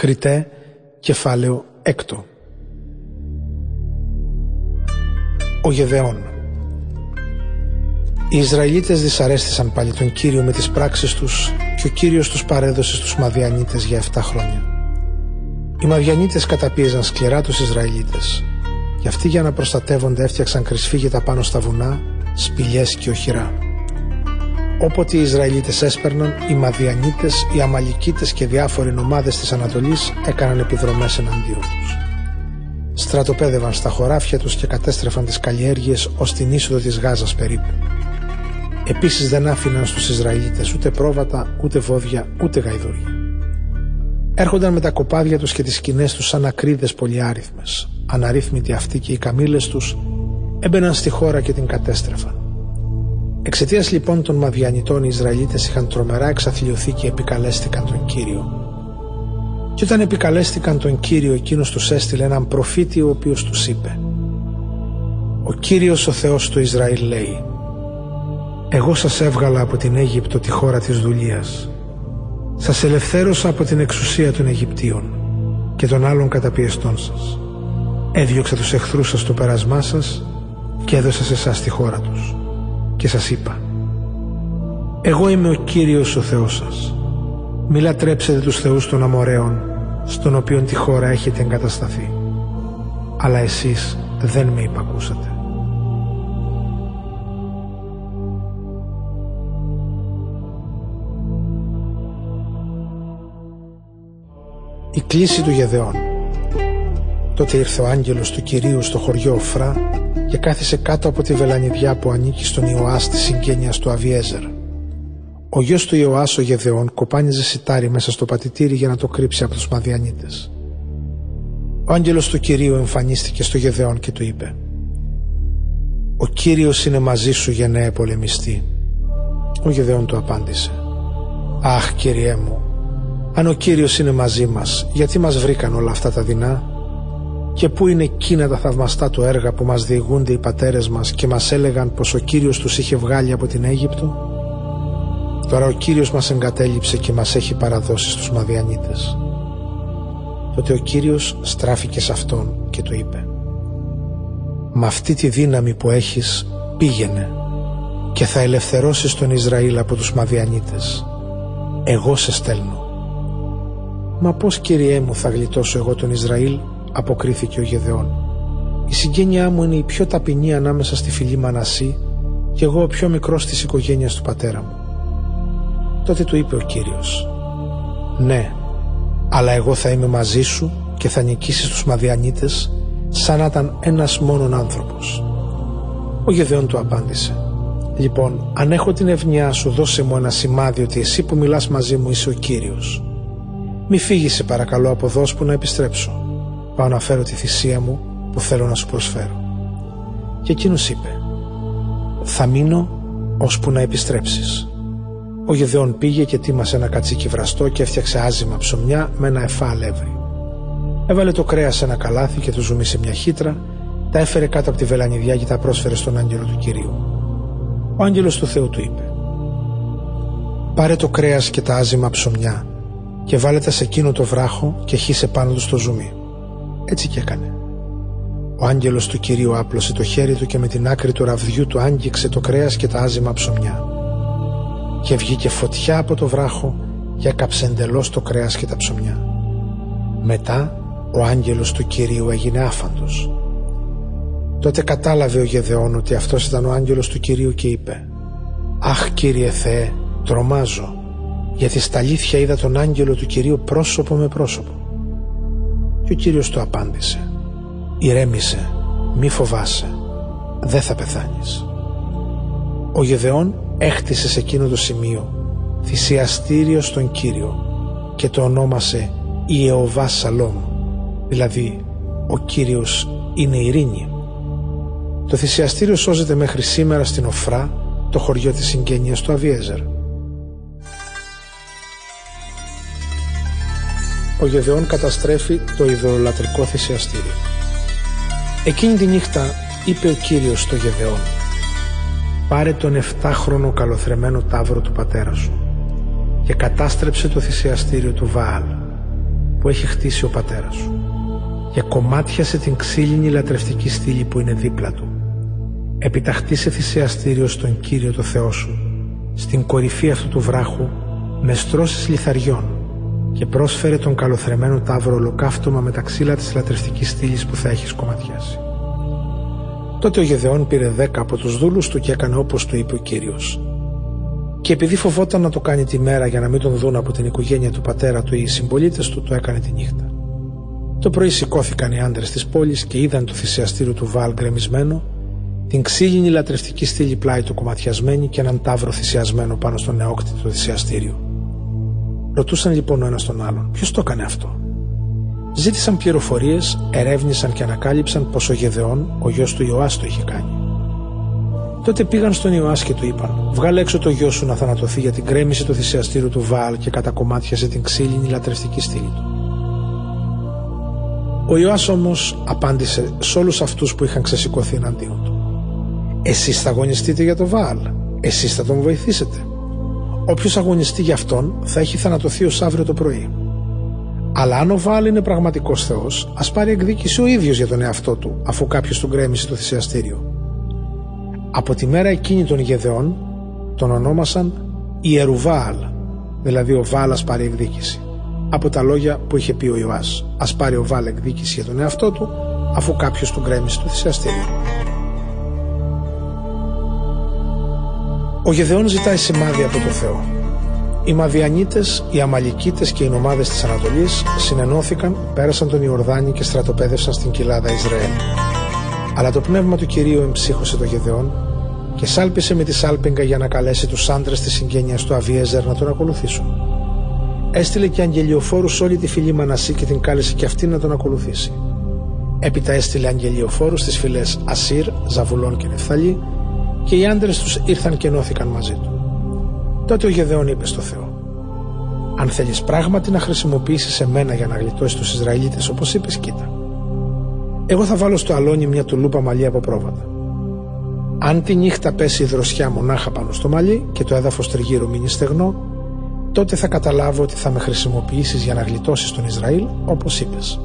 Κριτέ, κεφάλαιο έκτο. Ο Γεδεών Οι Ισραηλίτες δυσαρέστησαν πάλι τον Κύριο με τις πράξεις τους και ο Κύριος τους παρέδωσε στους Μαδιανίτες για 7 χρόνια. Οι Μαδιανίτες καταπίεζαν σκληρά τους Ισραηλίτες και αυτοί για να προστατεύονται έφτιαξαν κρυσφύγετα πάνω στα βουνά, σπηλιές και οχυρά. Όποτε οι Ισραηλίτες έσπερναν, οι Μαδιανίτες, οι Αμαλικίτες και διάφοροι νομάδες της Ανατολής έκαναν επιδρομές εναντίον τους. Στρατοπέδευαν στα χωράφια τους και κατέστρεφαν τις καλλιέργειες ως την είσοδο της Γάζας περίπου. Επίσης δεν άφηναν στους Ισραηλίτες ούτε πρόβατα, ούτε βόδια, ούτε γαϊδούρια. Έρχονταν με τα κοπάδια τους και τις σκηνές τους σαν ακρίδες πολυάριθμες. Αναρρύθμιτοι αυτοί και οι καμήλες τους έμπαιναν στη χώρα και την κατέστρεφαν. Εξαιτίας λοιπόν των Μαδιανιτών οι Ισραηλίτες είχαν τρομερά εξαθλιωθεί και επικαλέστηκαν τον Κύριο. Και όταν επικαλέστηκαν τον Κύριο εκείνος τους έστειλε έναν προφήτη ο οποίος τους είπε «Ο Κύριος ο Θεός του Ισραήλ λέει «Εγώ σας έβγαλα από την Αίγυπτο τη χώρα της δουλείας. Σας ελευθέρωσα από την εξουσία των Αιγυπτίων και των άλλων καταπιεστών σας. Έδιωξα τους εχθρούς σας στο πέρασμά σας και έδωσα σε εσάς τη χώρα τους και σας είπα «Εγώ είμαι ο Κύριος ο Θεός σας. Μη λατρέψετε τους θεούς των Αμοραίων, στον οποίον τη χώρα έχετε εγκατασταθεί. Αλλά εσείς δεν με υπακούσατε». Η κλίση του Γεδεών Τότε ήρθε ο άγγελος του Κυρίου στο χωριό Οφρά και κάθισε κάτω από τη βελανιδιά που ανήκει στον Ιωάς της συγγένειας του Αβιέζερ. Ο γιος του Ιωάς ο Γεδεών κοπάνιζε σιτάρι μέσα στο πατητήρι για να το κρύψει από τους Μαδιανίτες. Ο άγγελος του Κυρίου εμφανίστηκε στο Γεδεών και του είπε «Ο Κύριος είναι μαζί σου γενναία πολεμιστή». Ο Γεδεών του απάντησε «Αχ Κύριέ μου, αν ο Κύριος είναι μαζί μας, γιατί μας βρήκαν όλα αυτά τα δεινά» Και πού είναι εκείνα τα θαυμαστά του έργα που μας διηγούνται οι πατέρες μας και μας έλεγαν πως ο Κύριος τους είχε βγάλει από την Αίγυπτο; Τώρα ο Κύριος μας εγκατέλειψε και μας έχει παραδώσει στους Μαδιανίτες. Τότε ο Κύριος στράφηκε σε αυτόν και του είπε «Με αυτή τη δύναμη που έχεις πήγαινε και θα ελευθερώσεις τον Ισραήλ από τους Μαδιανίτες. Εγώ σε στέλνω». «Μα πώς Κύριέ μου θα γλιτώσω εγώ τον Ισραήλ» αποκρίθηκε ο Γεδεών. Η συγγένειά μου είναι η πιο ταπεινή ανάμεσα στη φυλή Μανασί και εγώ ο πιο μικρός της οικογένειας του πατέρα μου. Τότε του είπε ο Κύριος «Ναι, αλλά εγώ θα είμαι μαζί σου και θα νικήσεις τους Μαδιανίτες σαν να ήταν ένας μόνον άνθρωπος». Ο Γεδεών του απάντησε «Λοιπόν, αν έχω την ευνοιά σου δώσε μου ένα σημάδι ότι εσύ που μιλάς μαζί μου είσαι ο Κύριος. Μη φύγεις σε παρακαλώ από εδώ που να επιστρέψω» πάω να φέρω τη θυσία μου που θέλω να σου προσφέρω. Και εκείνος είπε «Θα μείνω ώσπου να επιστρέψεις». Ο Γεδεών πήγε και τίμασε ένα κατσίκι βραστό και έφτιαξε άζημα ψωμιά με ένα εφά αλεύρι. Έβαλε το κρέα σε ένα καλάθι και το ζουμί σε μια χύτρα, τα έφερε κάτω από τη βελανιδιά και τα πρόσφερε στον άγγελο του κυρίου. Ο άγγελος του Θεού του είπε: Πάρε το κρέας και τα άζημα ψωμιά και βάλε τα σε εκείνο το βράχο και χύσε πάνω του στο ζουμί. Έτσι και έκανε. Ο άγγελος του Κυρίου άπλωσε το χέρι του και με την άκρη του ραβδιού του άγγιξε το κρέας και τα άζημα ψωμιά. Και βγήκε φωτιά από το βράχο και έκαψε εντελώς το κρέας και τα ψωμιά. Μετά ο άγγελος του Κυρίου έγινε άφαντος. Τότε κατάλαβε ο Γεδεών ότι αυτός ήταν ο άγγελος του Κυρίου και είπε «Αχ Κύριε Θεέ, τρομάζω, γιατί στα αλήθεια είδα τον άγγελο του Κυρίου πρόσωπο με πρόσωπο». Και ο Κύριος του απάντησε «Ηρέμησε, μη φοβάσαι, δεν θα πεθάνεις». Ο Γεδεών έχτισε σε εκείνο το σημείο θυσιαστήριο στον Κύριο και το ονόμασε Ιεωβά Σαλόμ, δηλαδή ο Κύριος είναι ειρήνη. Το θυσιαστήριο σώζεται μέχρι σήμερα στην Οφρά, το χωριό της συγγένειας του Αβιέζερ. Ο Γεδεών καταστρέφει το ιδωλολατρικό θυσιαστήριο. Εκείνη τη νύχτα είπε ο Κύριος στο Γεδεών «Πάρε τον 7χρονο καλοθρεμένο τάβρο του πατέρα σου και κατάστρεψε το θυσιαστήριο του Βάαλ που έχει χτίσει ο πατέρας σου και κομμάτιασε την ξύλινη λατρευτική στήλη που είναι δίπλα του. Επιταχτήσε θυσιαστήριο στον Κύριο το Θεό σου, στην κορυφή αυτού του βράχου, με στρώσεις λιθαριών και πρόσφερε τον καλοθρεμένο τάβρο ολοκαύτωμα με τα ξύλα της λατρευτικής στήλης που θα έχεις κομματιάσει. Τότε ο Γεδεών πήρε δέκα από τους δούλους του και έκανε όπως του είπε ο Κύριος. Και επειδή φοβόταν να το κάνει τη μέρα για να μην τον δουν από την οικογένεια του πατέρα του ή οι συμπολίτες του, το έκανε τη νύχτα. Το πρωί σηκώθηκαν οι άντρες της πόλης και είδαν το θυσιαστήριο του Βάλ γκρεμισμένο, την ξύλινη λατρευτική στήλη πλάι του κομματιασμένη και έναν τάβρο θυσιασμένο πάνω στο νεόκτητο θυσιαστήριο. Ρωτούσαν λοιπόν ο ένας τον άλλον, ποιος το έκανε αυτό; Ζήτησαν πληροφορίες, ερεύνησαν και ανακάλυψαν πως ο Γεδεών, ο γιος του Ιωάς, το είχε κάνει. Τότε πήγαν στον Ιωάς και του είπαν: Βγάλε έξω το γιο σου να θανατωθεί για την κρέμιση του θυσιαστήριου του Βάλ και κατακομμάτιασε την ξύλινη λατρευτική στήλη του. Ο Ιωάς όμως απάντησε σε όλους αυτούς που είχαν ξεσηκωθεί εναντίον του. Εσείς θα αγωνιστείτε για το Βάλ, εσείς θα τον βοηθήσετε. Όποιος αγωνιστεί για αυτόν θα έχει θανατωθεί ως αύριο το πρωί. Αλλά αν ο Βάλ είναι πραγματικός Θεός, ας πάρει εκδίκηση ο ίδιος για τον εαυτό του, αφού κάποιος του γκρέμισε το θυσιαστήριο. Από τη μέρα εκείνη των Γεδεών τον ονόμασαν Ιερουβάλ, δηλαδή ο Βάλας πάρει εκδίκηση από τα λόγια που είχε πει ο Ιωάς. Ας πάρει ο Βάλ εκδίκηση για τον εαυτό του, αφού κάποιος τον γκρέμισε το θυσιαστήριο. Ο Γεδεών ζητάει σημάδι από το Θεό. Οι Μαδιανίτες, οι Αμαλικίτες και οι νομάδες της Ανατολής συνενώθηκαν, πέρασαν τον Ιορδάνη και στρατοπέδευσαν στην κοιλάδα Ισραήλ. Αλλά το πνεύμα του Κυρίου εμψύχωσε το Γεδεών και σάλπισε με τη σάλπιγγα για να καλέσει τους άντρες της συγγένειας του Αβιέζερ να τον ακολουθήσουν. Έστειλε και αγγελιοφόρους όλη τη φυλή Μανασί και την κάλεσε και αυτή να τον ακολουθήσει. Έπειτα έστειλε αγγελιοφόρους στις φυλές Ασύρ, Ζαβουλών και Νεφθαλή και οι άντρες τους ήρθαν και ενώθηκαν μαζί του. Τότε ο Γεδεών είπε στο Θεό: Αν θέλεις πράγματι να χρησιμοποιήσεις εμένα για να γλιτώσεις τους Ισραηλίτες όπως είπες, κοίτα. Εγώ θα βάλω στο αλόνι μια τουλούπα μαλλί από πρόβατα. Αν τη νύχτα πέσει η δροσιά μονάχα πάνω στο μαλλί και το έδαφος τριγύρω μείνει στεγνό, τότε θα καταλάβω ότι θα με χρησιμοποιήσεις για να γλιτώσεις τον Ισραήλ όπως είπες.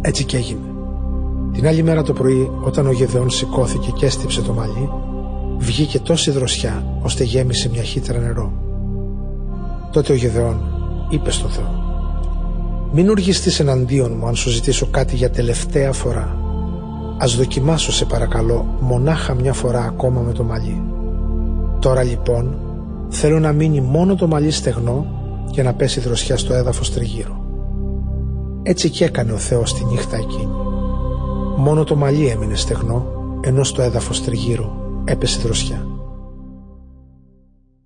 Έτσι και έγινε. Την άλλη μέρα το πρωί όταν ο Γεδεών σηκώθηκε και έστυψε το μαλλί βγήκε τόση δροσιά ώστε γέμισε μια χύτρα νερό. Τότε ο Γεδεών είπε στον Θεό «Μην οργιστείς εναντίον μου αν σου ζητήσω κάτι για τελευταία φορά. Ας δοκιμάσω σε παρακαλώ μονάχα μια φορά ακόμα με το μαλλί. Τώρα λοιπόν Θέλω να μείνει μόνο το μαλλί στεγνό και να πέσει δροσιά στο έδαφος τριγύρω. Έτσι και έκανε ο Θεός τη νύχτα εκείνη. Μόνο το μαλλί έμεινε στεγνό, ενώ στο έδαφος τριγύρω έπεσε δροσιά.